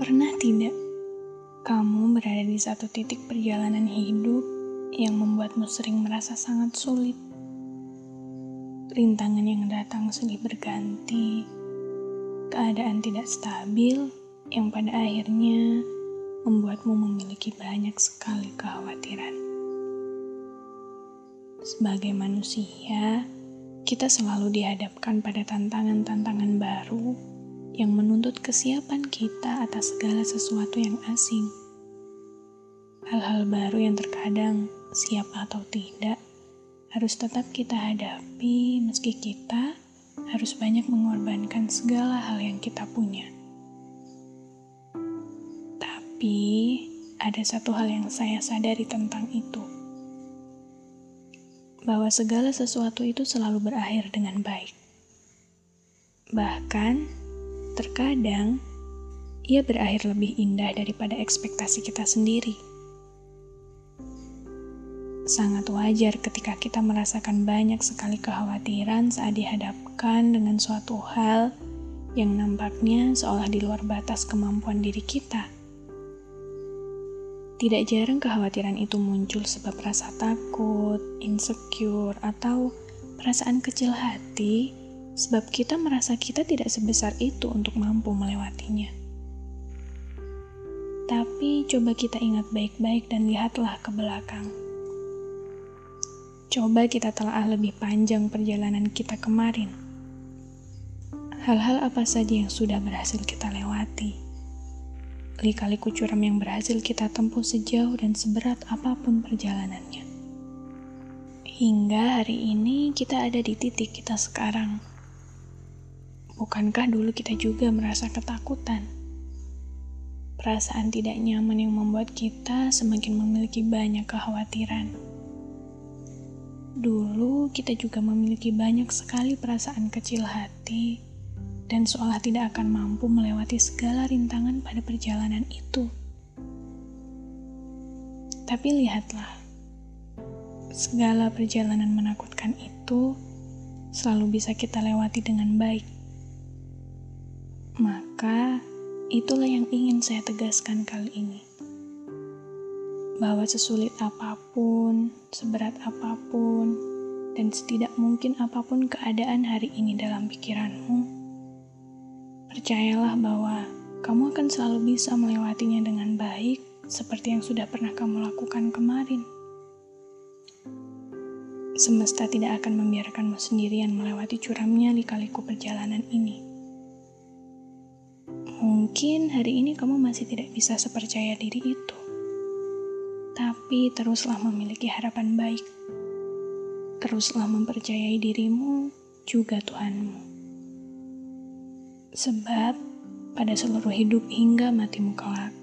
Pernah tidak kamu berada di satu titik perjalanan hidup yang membuatmu sering merasa sangat sulit? Rintangan yang datang silih berganti, keadaan tidak stabil yang pada akhirnya membuatmu memiliki banyak sekali kekhawatiran. Sebagai manusia, kita selalu dihadapkan pada tantangan-tantangan baru yang menuntut kesiapan kita atas segala sesuatu yang asing. Hal-hal baru yang terkadang siap atau tidak harus tetap kita hadapi meski kita harus banyak mengorbankan segala hal yang kita punya. Tapi ada satu hal yang saya sadari tentang itu. Bahwa segala sesuatu itu selalu berakhir dengan baik. Bahkan Terkadang, ia berakhir lebih indah daripada ekspektasi kita sendiri. Sangat wajar ketika kita merasakan banyak sekali kekhawatiran saat dihadapkan dengan suatu hal yang nampaknya seolah di luar batas kemampuan diri kita. Tidak jarang kekhawatiran itu muncul sebab rasa takut, insecure, atau perasaan kecil hati sebab kita merasa kita tidak sebesar itu untuk mampu melewatinya. Tapi coba kita ingat baik-baik dan lihatlah ke belakang. Coba kita telah lebih panjang perjalanan kita kemarin. Hal-hal apa saja yang sudah berhasil kita lewati. Kali-kali curam yang berhasil kita tempuh sejauh dan seberat apa pun perjalanannya. Hingga hari ini kita ada di titik kita sekarang Bukankah dulu kita juga merasa ketakutan? Perasaan tidak nyaman yang membuat kita semakin memiliki banyak kekhawatiran. Dulu kita juga memiliki banyak sekali perasaan kecil hati dan seolah tidak akan mampu melewati segala rintangan pada perjalanan itu. Tapi lihatlah, segala perjalanan menakutkan itu selalu bisa kita lewati dengan baik. Maka itulah yang ingin saya tegaskan kali ini. Bahwa sesulit apa pun, seberat apa pun, dan setidak mungkin apa pun keadaan hari ini dalam pikiranmu, percayalah bahwa kamu akan selalu bisa melewatinya dengan baik seperti yang sudah pernah kamu lakukan kemarin. Semesta tidak akan membiarkanmu sendirian melewati curamnya lika-liku perjalanan ini. Mungkin hari ini kamu masih tidak bisa sepercaya diri itu, tapi teruslah memiliki harapan baik. Teruslah mempercayai dirimu juga Tuhanmu. Sebab pada seluruh hidup hingga matimu kelak,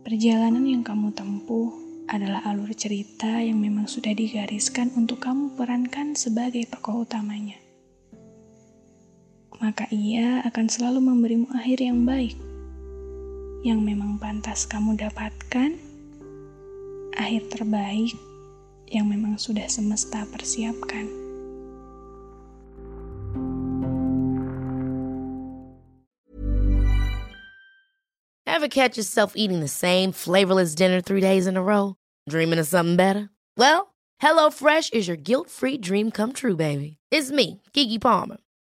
perjalanan yang kamu tempuh adalah alur cerita yang memang sudah digariskan untuk kamu perankan sebagai tokoh utamanya maka ia akan selalu memberimu akhir yang baik, yang memang pantas kamu dapatkan, akhir terbaik yang memang sudah semesta persiapkan. Ever catch yourself eating the same flavorless dinner three days in a row? Dreaming of something better? Well, HelloFresh is your guilt-free dream come true, baby. It's me, Kiki Palmer.